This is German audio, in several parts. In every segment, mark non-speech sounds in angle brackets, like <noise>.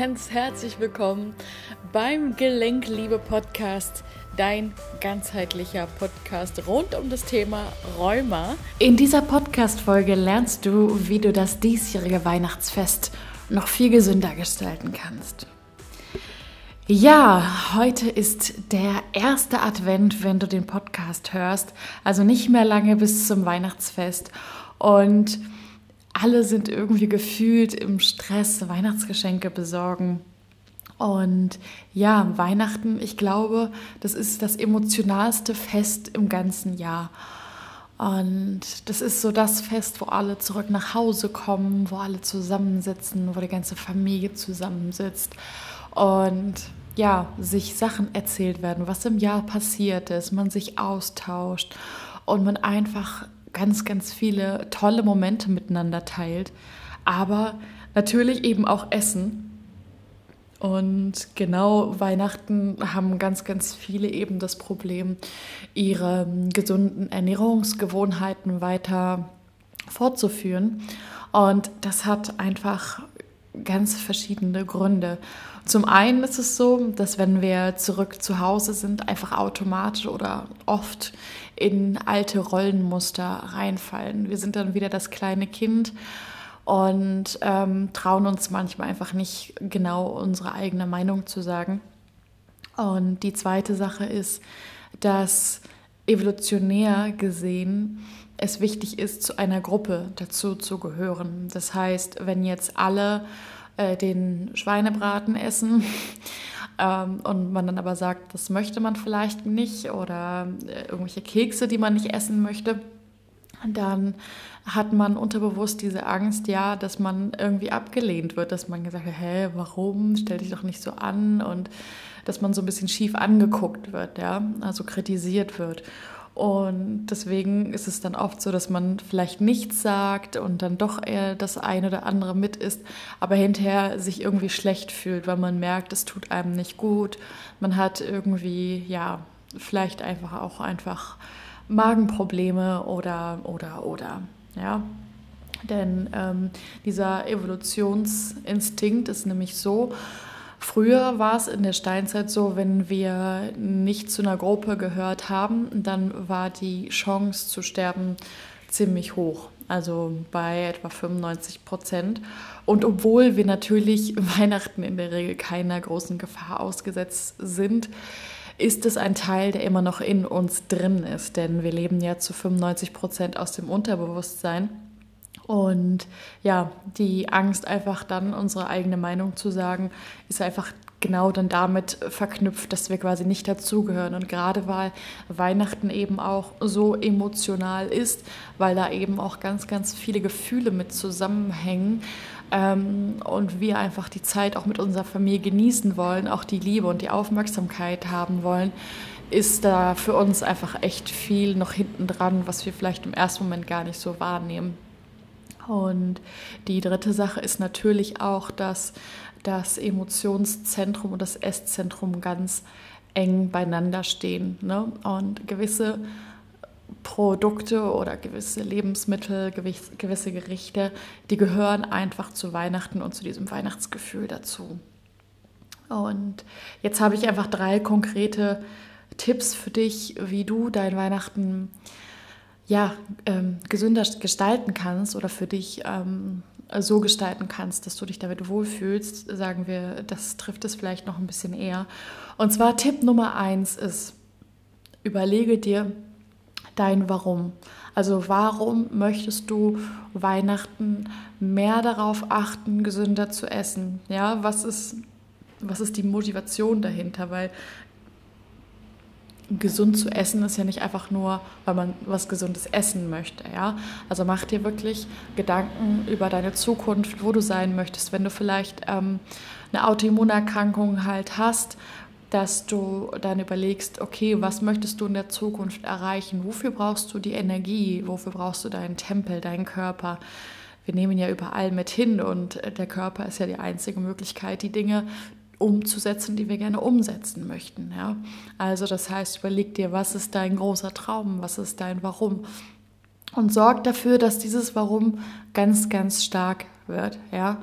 ganz herzlich willkommen beim Gelenkliebe Podcast, dein ganzheitlicher Podcast rund um das Thema Rheuma. In dieser Podcast-Folge lernst du, wie du das diesjährige Weihnachtsfest noch viel gesünder gestalten kannst. Ja, heute ist der erste Advent, wenn du den Podcast hörst. Also nicht mehr lange bis zum Weihnachtsfest. Und alle sind irgendwie gefühlt im Stress, Weihnachtsgeschenke besorgen. Und ja, Weihnachten, ich glaube, das ist das emotionalste Fest im ganzen Jahr. Und das ist so das Fest, wo alle zurück nach Hause kommen, wo alle zusammensitzen, wo die ganze Familie zusammensitzt und ja, sich Sachen erzählt werden, was im Jahr passiert ist, man sich austauscht und man einfach ganz, ganz viele tolle Momente miteinander teilt, aber natürlich eben auch Essen. Und genau Weihnachten haben ganz, ganz viele eben das Problem, ihre gesunden Ernährungsgewohnheiten weiter fortzuführen. Und das hat einfach ganz verschiedene Gründe. Zum einen ist es so, dass wenn wir zurück zu Hause sind, einfach automatisch oder oft in alte Rollenmuster reinfallen. Wir sind dann wieder das kleine Kind und ähm, trauen uns manchmal einfach nicht genau unsere eigene Meinung zu sagen. Und die zweite Sache ist, dass evolutionär gesehen es wichtig ist, zu einer Gruppe dazu zu gehören. Das heißt, wenn jetzt alle äh, den Schweinebraten essen ähm, und man dann aber sagt, das möchte man vielleicht nicht oder äh, irgendwelche Kekse, die man nicht essen möchte, dann hat man unterbewusst diese Angst, ja, dass man irgendwie abgelehnt wird, dass man gesagt hat, hä, warum, stell dich doch nicht so an und dass man so ein bisschen schief angeguckt wird, ja, also kritisiert wird. Und deswegen ist es dann oft so, dass man vielleicht nichts sagt und dann doch eher das eine oder andere mit ist, aber hinterher sich irgendwie schlecht fühlt, weil man merkt, es tut einem nicht gut. Man hat irgendwie, ja, vielleicht einfach auch einfach Magenprobleme oder, oder, oder, ja. Denn ähm, dieser Evolutionsinstinkt ist nämlich so, Früher war es in der Steinzeit so, wenn wir nicht zu einer Gruppe gehört haben, dann war die Chance zu sterben ziemlich hoch, also bei etwa 95 Prozent. Und obwohl wir natürlich <laughs> Weihnachten in der Regel keiner großen Gefahr ausgesetzt sind, ist es ein Teil, der immer noch in uns drin ist, denn wir leben ja zu 95 Prozent aus dem Unterbewusstsein. Und ja, die Angst, einfach dann unsere eigene Meinung zu sagen, ist einfach genau dann damit verknüpft, dass wir quasi nicht dazugehören. Und gerade weil Weihnachten eben auch so emotional ist, weil da eben auch ganz, ganz viele Gefühle mit zusammenhängen ähm, und wir einfach die Zeit auch mit unserer Familie genießen wollen, auch die Liebe und die Aufmerksamkeit haben wollen, ist da für uns einfach echt viel noch hinten dran, was wir vielleicht im ersten Moment gar nicht so wahrnehmen. Und die dritte Sache ist natürlich auch, dass das Emotionszentrum und das Esszentrum ganz eng beieinander stehen. Ne? Und gewisse Produkte oder gewisse Lebensmittel, gewisse Gerichte, die gehören einfach zu Weihnachten und zu diesem Weihnachtsgefühl dazu. Und jetzt habe ich einfach drei konkrete Tipps für dich, wie du dein Weihnachten ja, ähm, gesünder gestalten kannst oder für dich ähm, so gestalten kannst, dass du dich damit wohlfühlst, sagen wir, das trifft es vielleicht noch ein bisschen eher. Und zwar Tipp Nummer eins ist, überlege dir dein Warum. Also warum möchtest du Weihnachten mehr darauf achten, gesünder zu essen? Ja, was ist, was ist die Motivation dahinter? Weil gesund zu essen ist ja nicht einfach nur, weil man was Gesundes essen möchte. Ja? Also mach dir wirklich Gedanken über deine Zukunft, wo du sein möchtest. Wenn du vielleicht ähm, eine Autoimmunerkrankung halt hast, dass du dann überlegst, okay, was möchtest du in der Zukunft erreichen? Wofür brauchst du die Energie? Wofür brauchst du deinen Tempel, deinen Körper? Wir nehmen ja überall mit hin und der Körper ist ja die einzige Möglichkeit, die Dinge umzusetzen, die wir gerne umsetzen möchten. Ja? Also das heißt, überleg dir, was ist dein großer Traum, was ist dein Warum und sorg dafür, dass dieses Warum ganz, ganz stark wird. Ja?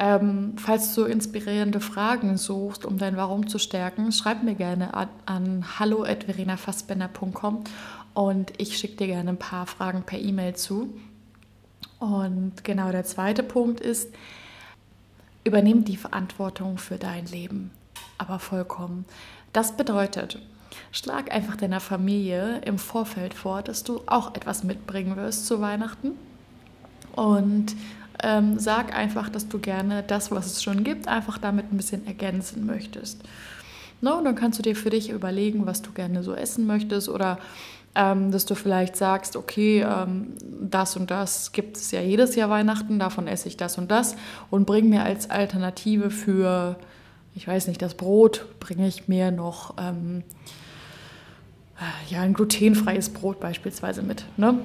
Ähm, falls du inspirierende Fragen suchst, um dein Warum zu stärken, schreib mir gerne an, an hallo.verenafassbender.com und ich schicke dir gerne ein paar Fragen per E-Mail zu. Und genau der zweite Punkt ist, übernimm die Verantwortung für dein Leben, aber vollkommen. Das bedeutet, schlag einfach deiner Familie im Vorfeld vor, dass du auch etwas mitbringen wirst zu Weihnachten und ähm, sag einfach, dass du gerne das, was es schon gibt, einfach damit ein bisschen ergänzen möchtest. No, und dann kannst du dir für dich überlegen, was du gerne so essen möchtest oder ähm, dass du vielleicht sagst, okay, ähm, das und das gibt es ja jedes Jahr Weihnachten, davon esse ich das und das und bring mir als Alternative für, ich weiß nicht, das Brot, bringe ich mir noch ähm, ja, ein glutenfreies Brot beispielsweise mit. Ne?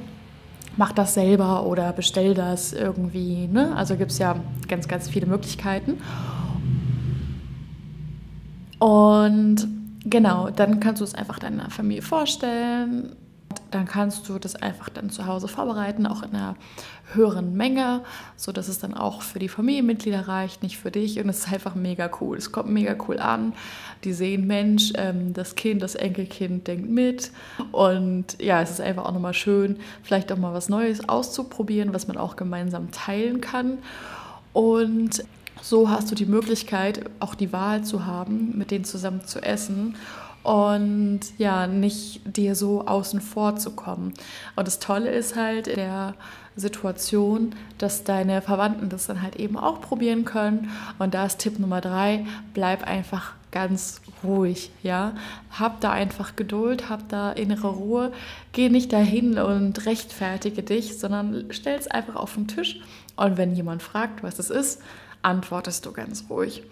mach das selber oder bestell das irgendwie. Ne? Also gibt es ja ganz, ganz viele Möglichkeiten. Und genau, dann kannst du es einfach deiner Familie vorstellen dann kannst du das einfach dann zu Hause vorbereiten, auch in einer höheren Menge, sodass es dann auch für die Familienmitglieder reicht, nicht für dich. Und es ist einfach mega cool. Es kommt mega cool an. Die sehen, Mensch, ähm, das Kind, das Enkelkind denkt mit. Und ja, es ist einfach auch nochmal schön, vielleicht auch mal was Neues auszuprobieren, was man auch gemeinsam teilen kann. Und so hast du die Möglichkeit, auch die Wahl zu haben, mit denen zusammen zu essen und ja, nicht dir so außen vor zu kommen. Und das Tolle ist halt in der Situation, dass deine Verwandten das dann halt eben auch probieren können. Und da ist Tipp Nummer drei, bleib einfach ganz ruhig, ja. Hab da einfach Geduld, hab da innere Ruhe. Geh nicht dahin und rechtfertige dich, sondern stell es einfach auf den Tisch. Und wenn jemand fragt, was es ist, antwortest du ganz ruhig.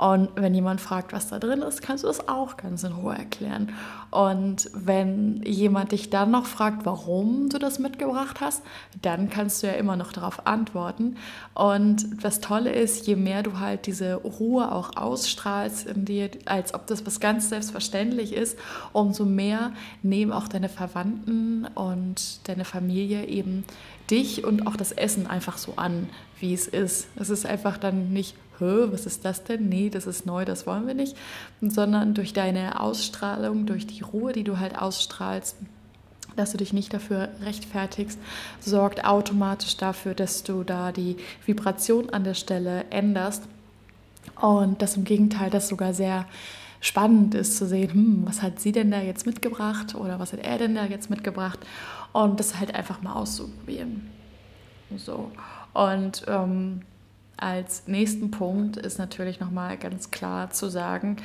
Und wenn jemand fragt, was da drin ist, kannst du das auch ganz in Ruhe erklären. Und wenn jemand dich dann noch fragt, warum du das mitgebracht hast, dann kannst du ja immer noch darauf antworten. Und das Tolle ist, je mehr du halt diese Ruhe auch ausstrahlst in dir, als ob das was ganz selbstverständlich ist, umso mehr nehmen auch deine Verwandten und deine Familie eben dich und auch das Essen einfach so an, wie es ist. Es ist einfach dann nicht was ist das denn? Nee, das ist neu, das wollen wir nicht. Sondern durch deine Ausstrahlung, durch die Ruhe, die du halt ausstrahlst, dass du dich nicht dafür rechtfertigst, sorgt automatisch dafür, dass du da die Vibration an der Stelle änderst. Und das im Gegenteil, das sogar sehr spannend ist zu sehen, hm, was hat sie denn da jetzt mitgebracht oder was hat er denn da jetzt mitgebracht und das halt einfach mal auszuprobieren. So. Und ähm, als nächsten Punkt ist natürlich nochmal ganz klar zu sagen,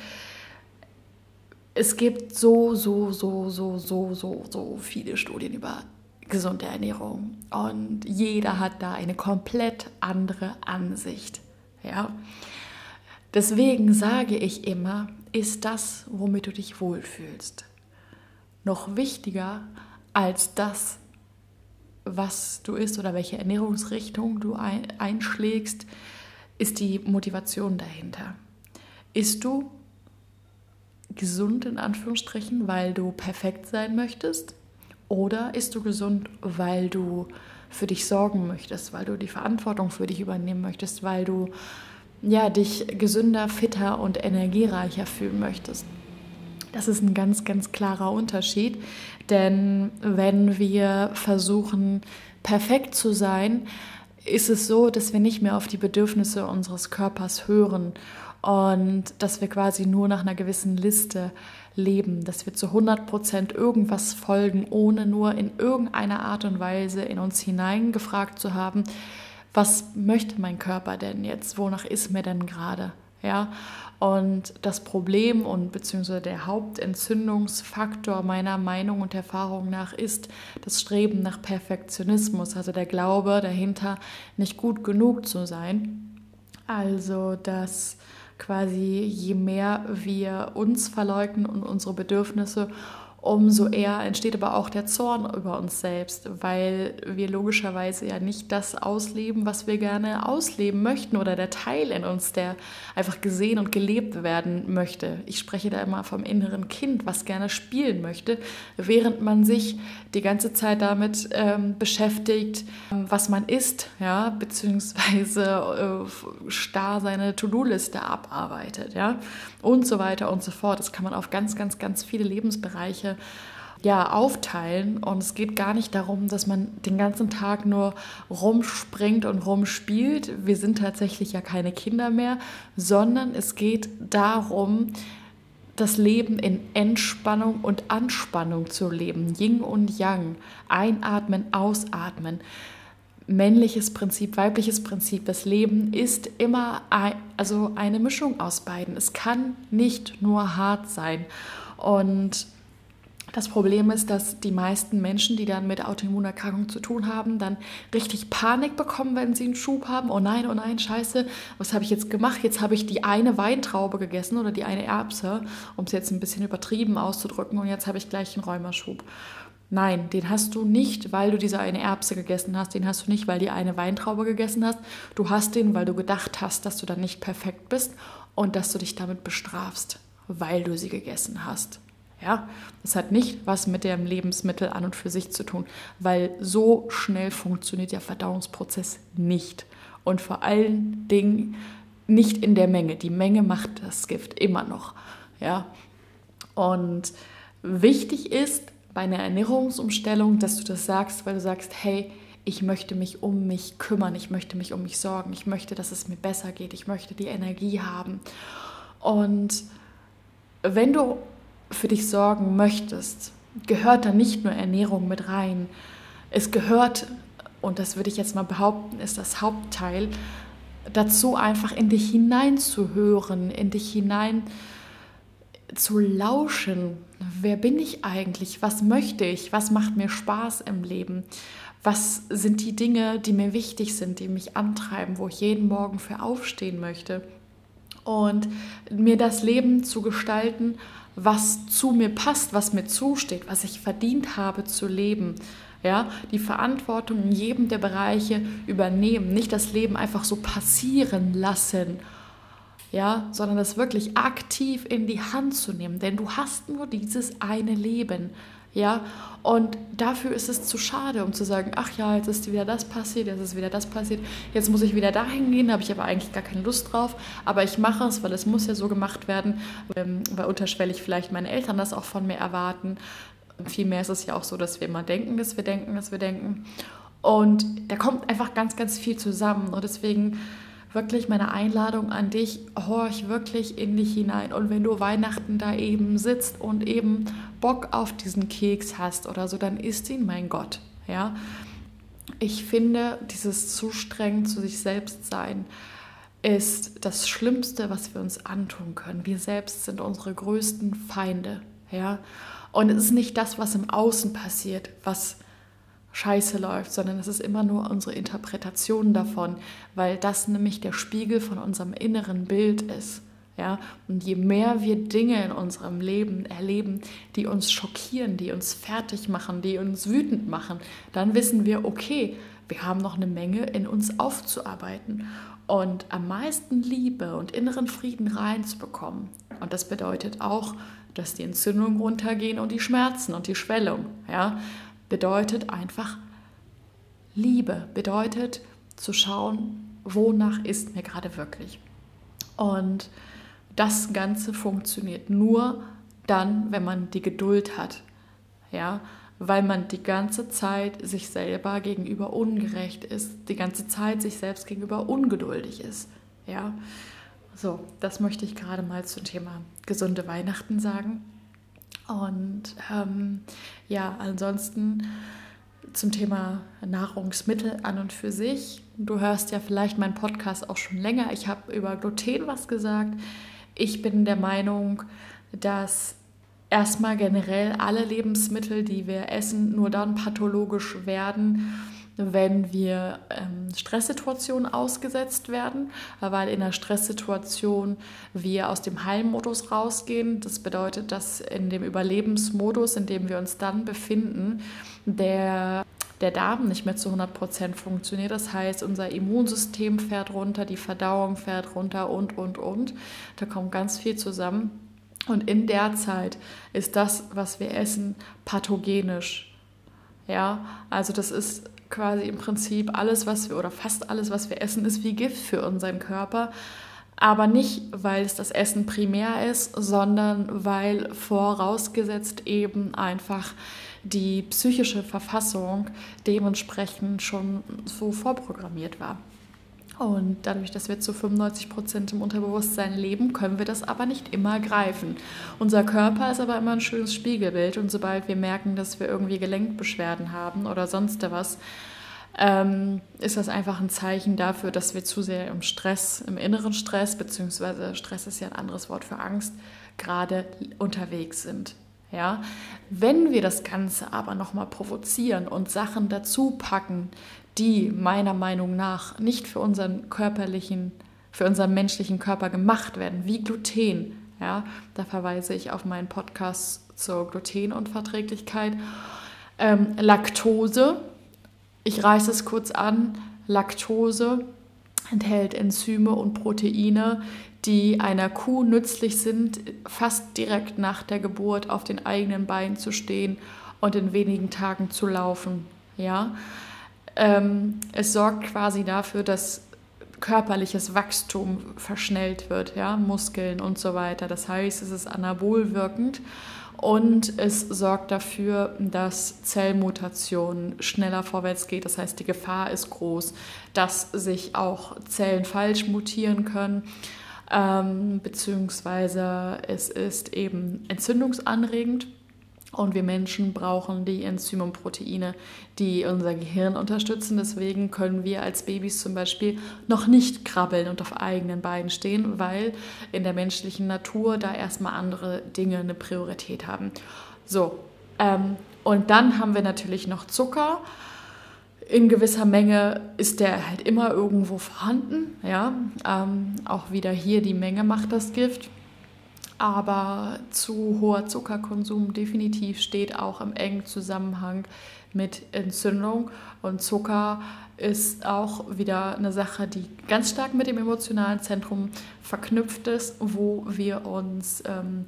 es gibt so, so, so, so, so, so, so viele Studien über gesunde Ernährung und jeder hat da eine komplett andere Ansicht. Ja? Deswegen sage ich immer, ist das, womit du dich wohlfühlst, noch wichtiger als das, was du isst oder welche Ernährungsrichtung du einschlägst, ist die Motivation dahinter. Isst du gesund in Anführungsstrichen, weil du perfekt sein möchtest? Oder isst du gesund, weil du für dich sorgen möchtest, weil du die Verantwortung für dich übernehmen möchtest, weil du ja, dich gesünder, fitter und energiereicher fühlen möchtest? Das ist ein ganz, ganz klarer Unterschied, denn wenn wir versuchen, perfekt zu sein, ist es so, dass wir nicht mehr auf die Bedürfnisse unseres Körpers hören und dass wir quasi nur nach einer gewissen Liste leben, dass wir zu 100 Prozent irgendwas folgen, ohne nur in irgendeiner Art und Weise in uns hineingefragt zu haben, was möchte mein Körper denn jetzt, wonach ist mir denn gerade, ja? Und das Problem und beziehungsweise der Hauptentzündungsfaktor meiner Meinung und Erfahrung nach ist das Streben nach Perfektionismus, also der Glaube dahinter, nicht gut genug zu sein. Also, dass quasi je mehr wir uns verleugnen und unsere Bedürfnisse, umso eher entsteht aber auch der Zorn über uns selbst, weil wir logischerweise ja nicht das ausleben, was wir gerne ausleben möchten oder der Teil in uns, der einfach gesehen und gelebt werden möchte. Ich spreche da immer vom inneren Kind, was gerne spielen möchte, während man sich die ganze Zeit damit ähm, beschäftigt, was man isst, ja, beziehungsweise äh, starr seine To-Do-Liste abarbeitet, ja, und so weiter und so fort. Das kann man auf ganz, ganz, ganz viele Lebensbereiche ja, aufteilen. Und es geht gar nicht darum, dass man den ganzen Tag nur rumspringt und rumspielt. Wir sind tatsächlich ja keine Kinder mehr, sondern es geht darum, das Leben in Entspannung und Anspannung zu leben. Yin und Yang. Einatmen, ausatmen. Männliches Prinzip, weibliches Prinzip. Das Leben ist immer ein, also eine Mischung aus beiden. Es kann nicht nur hart sein. Und das Problem ist, dass die meisten Menschen, die dann mit Autoimmunerkrankungen zu tun haben, dann richtig Panik bekommen, wenn sie einen Schub haben. Oh nein, oh nein, scheiße, was habe ich jetzt gemacht? Jetzt habe ich die eine Weintraube gegessen oder die eine Erbse, um es jetzt ein bisschen übertrieben auszudrücken, und jetzt habe ich gleich einen Rheumaschub. Nein, den hast du nicht, weil du diese eine Erbse gegessen hast. Den hast du nicht, weil die eine Weintraube gegessen hast. Du hast den, weil du gedacht hast, dass du dann nicht perfekt bist und dass du dich damit bestrafst, weil du sie gegessen hast. Ja, das hat nicht was mit dem Lebensmittel an und für sich zu tun, weil so schnell funktioniert der Verdauungsprozess nicht. Und vor allen Dingen nicht in der Menge. Die Menge macht das Gift immer noch. Ja, und wichtig ist bei einer Ernährungsumstellung, dass du das sagst, weil du sagst, hey, ich möchte mich um mich kümmern, ich möchte mich um mich sorgen, ich möchte, dass es mir besser geht, ich möchte die Energie haben. Und wenn du für dich sorgen möchtest, gehört da nicht nur Ernährung mit rein. Es gehört, und das würde ich jetzt mal behaupten, ist das Hauptteil, dazu einfach in dich hineinzuhören, in dich hinein zu lauschen. Wer bin ich eigentlich? Was möchte ich? Was macht mir Spaß im Leben? Was sind die Dinge, die mir wichtig sind, die mich antreiben, wo ich jeden Morgen für aufstehen möchte? Und mir das Leben zu gestalten, was zu mir passt, was mir zusteht, was ich verdient habe zu leben. Ja, die Verantwortung in jedem der Bereiche übernehmen, nicht das Leben einfach so passieren lassen, ja, sondern das wirklich aktiv in die Hand zu nehmen, denn du hast nur dieses eine Leben. Ja, und dafür ist es zu schade, um zu sagen, ach ja, jetzt ist wieder das passiert, jetzt ist wieder das passiert, jetzt muss ich wieder dahin gehen, habe ich aber eigentlich gar keine Lust drauf, aber ich mache es, weil es muss ja so gemacht werden, ähm, weil unterschwellig vielleicht meine Eltern das auch von mir erwarten. Vielmehr ist es ja auch so, dass wir immer denken, dass wir denken, dass wir denken. Und da kommt einfach ganz, ganz viel zusammen. Und deswegen wirklich meine Einladung an dich, horch wirklich in dich hinein. Und wenn du Weihnachten da eben sitzt und eben Bock auf diesen Keks hast oder so, dann isst ihn, mein Gott. Ja, ich finde, dieses zu streng zu sich selbst sein ist das Schlimmste, was wir uns antun können. Wir selbst sind unsere größten Feinde. Ja, und es ist nicht das, was im Außen passiert, was scheiße läuft, sondern es ist immer nur unsere Interpretation davon, weil das nämlich der Spiegel von unserem inneren Bild ist. Ja, und je mehr wir Dinge in unserem Leben erleben, die uns schockieren, die uns fertig machen, die uns wütend machen, dann wissen wir, okay, wir haben noch eine Menge in uns aufzuarbeiten. Und am meisten Liebe und inneren Frieden reinzubekommen. Und das bedeutet auch, dass die Entzündungen runtergehen und die Schmerzen und die Schwellung. Ja? Bedeutet einfach Liebe, bedeutet zu schauen, wonach ist mir gerade wirklich. Und das Ganze funktioniert nur dann, wenn man die Geduld hat. Ja, weil man die ganze Zeit sich selber gegenüber ungerecht ist, die ganze Zeit sich selbst gegenüber ungeduldig ist. Ja, so, das möchte ich gerade mal zum Thema gesunde Weihnachten sagen. Und ähm, ja, ansonsten zum Thema Nahrungsmittel an und für sich. Du hörst ja vielleicht meinen Podcast auch schon länger. Ich habe über Gluten was gesagt. Ich bin der Meinung, dass erstmal generell alle Lebensmittel, die wir essen, nur dann pathologisch werden, wenn wir ähm, Stresssituationen ausgesetzt werden, weil in einer Stresssituation wir aus dem Heilmodus rausgehen. Das bedeutet, dass in dem Überlebensmodus, in dem wir uns dann befinden, der der Darm nicht mehr zu 100 Prozent funktioniert. Das heißt, unser Immunsystem fährt runter, die Verdauung fährt runter und, und, und. Da kommt ganz viel zusammen. Und in der Zeit ist das, was wir essen, pathogenisch. Ja, also das ist quasi im Prinzip alles, was wir oder fast alles, was wir essen, ist wie Gift für unseren Körper. Aber nicht, weil es das Essen primär ist, sondern weil vorausgesetzt eben einfach die psychische Verfassung dementsprechend schon so vorprogrammiert war. Und dadurch, dass wir zu 95 Prozent im Unterbewusstsein leben, können wir das aber nicht immer greifen. Unser Körper ist aber immer ein schönes Spiegelbild und sobald wir merken, dass wir irgendwie Gelenkbeschwerden haben oder sonst was, ähm, ist das einfach ein Zeichen dafür, dass wir zu sehr im Stress, im inneren Stress, beziehungsweise Stress ist ja ein anderes Wort für Angst, gerade unterwegs sind. Ja? Wenn wir das Ganze aber nochmal provozieren und Sachen dazu packen, die meiner Meinung nach nicht für unseren körperlichen, für unseren menschlichen Körper gemacht werden, wie Gluten. Ja, da verweise ich auf meinen Podcast zur Glutenunverträglichkeit. Ähm, Laktose, ich reiße es kurz an, Laktose enthält Enzyme und Proteine, die einer Kuh nützlich sind, fast direkt nach der Geburt auf den eigenen Beinen zu stehen und in wenigen Tagen zu laufen. Ja, ähm, es sorgt quasi dafür, dass körperliches Wachstum verschnellt wird, ja, Muskeln und so weiter. Das heißt, es ist anabol wirkend und es sorgt dafür, dass Zellmutation schneller vorwärts geht. Das heißt, die Gefahr ist groß, dass sich auch Zellen falsch mutieren können. Ähm, beziehungsweise es ist eben entzündungsanregend und wir Menschen brauchen die Enzyme und Proteine, die unser Gehirn unterstützen. Deswegen können wir als Babys zum Beispiel noch nicht krabbeln und auf eigenen Beinen stehen, weil in der menschlichen Natur da erstmal andere Dinge eine Priorität haben. So, ähm, und dann haben wir natürlich noch Zucker. In gewisser Menge ist der halt immer irgendwo vorhanden. Ja? Ähm, auch wieder hier die Menge macht das Gift. Aber zu hoher Zuckerkonsum definitiv steht auch im engen Zusammenhang mit Entzündung. Und Zucker ist auch wieder eine Sache, die ganz stark mit dem emotionalen Zentrum verknüpft ist, wo wir uns ähm,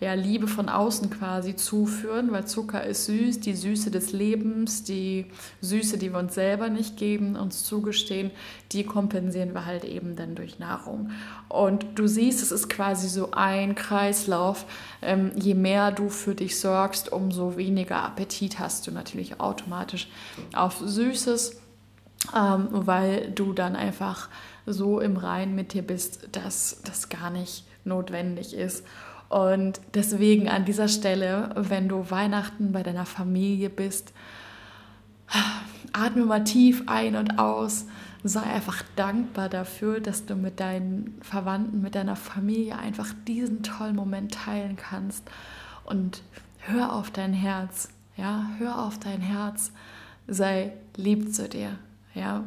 ja, Liebe von außen quasi zuführen, weil Zucker ist süß, die Süße des Lebens, die Süße, die wir uns selber nicht geben, uns zugestehen, die kompensieren wir halt eben dann durch Nahrung. Und du siehst, es ist quasi so ein Kreislauf. Ähm, je mehr du für dich sorgst, umso weniger Appetit hast du natürlich automatisch auf Süßes, ähm, weil du dann einfach so im Rein mit dir bist, dass das gar nicht notwendig ist. Und deswegen an dieser Stelle, wenn du Weihnachten bei deiner Familie bist, atme mal tief ein und aus. Sei einfach dankbar dafür, dass du mit deinen Verwandten, mit deiner Familie einfach diesen tollen Moment teilen kannst. Und hör auf dein Herz. Ja, hör auf dein Herz. Sei lieb zu dir. Ja,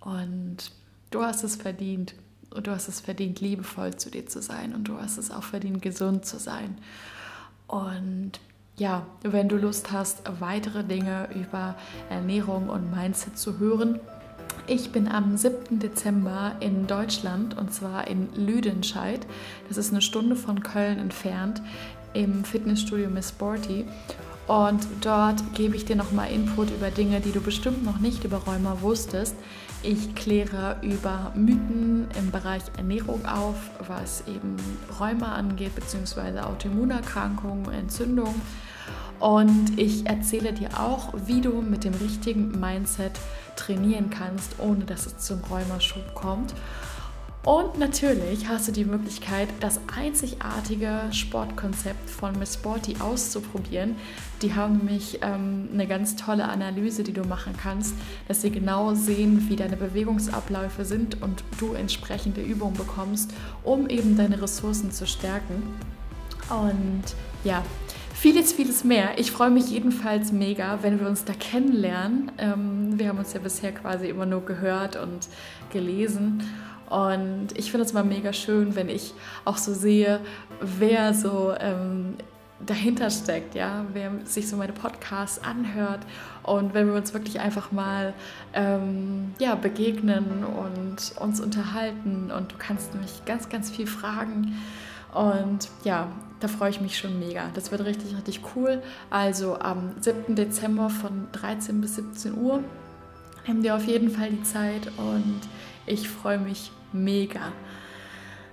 und du hast es verdient. Und du hast es verdient, liebevoll zu dir zu sein. Und du hast es auch verdient, gesund zu sein. Und ja, wenn du Lust hast, weitere Dinge über Ernährung und Mindset zu hören, ich bin am 7. Dezember in Deutschland und zwar in Lüdenscheid. Das ist eine Stunde von Köln entfernt im Fitnessstudio Miss Sporty. Und dort gebe ich dir nochmal Input über Dinge, die du bestimmt noch nicht über Rheuma wusstest. Ich kläre über Mythen im Bereich Ernährung auf, was eben Rheuma angeht, beziehungsweise Autoimmunerkrankungen, Entzündung. Und ich erzähle dir auch, wie du mit dem richtigen Mindset trainieren kannst, ohne dass es zum Rheumaschub kommt. Und natürlich hast du die Möglichkeit, das einzigartige Sportkonzept von Miss Sporty auszuprobieren. Die haben nämlich ähm, eine ganz tolle Analyse, die du machen kannst, dass sie genau sehen, wie deine Bewegungsabläufe sind und du entsprechende Übungen bekommst, um eben deine Ressourcen zu stärken. Und ja, vieles, vieles mehr. Ich freue mich jedenfalls mega, wenn wir uns da kennenlernen. Ähm, wir haben uns ja bisher quasi immer nur gehört und gelesen. Und ich finde es mal mega schön, wenn ich auch so sehe, wer so ähm, dahinter steckt, ja, wer sich so meine Podcasts anhört und wenn wir uns wirklich einfach mal ähm, ja, begegnen und uns unterhalten und du kannst mich ganz, ganz viel fragen und ja, da freue ich mich schon mega. Das wird richtig, richtig cool. Also am 7. Dezember von 13 bis 17 Uhr haben wir auf jeden Fall die Zeit und ich freue mich mega.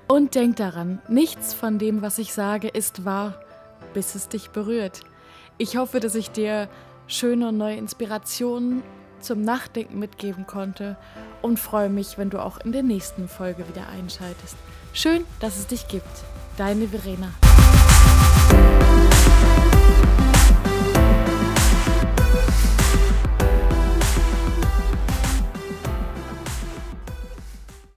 Und denk daran, nichts von dem, was ich sage, ist wahr bis es dich berührt. Ich hoffe, dass ich dir schöne und neue Inspirationen zum Nachdenken mitgeben konnte und freue mich, wenn du auch in der nächsten Folge wieder einschaltest. Schön, dass es dich gibt. Deine Verena.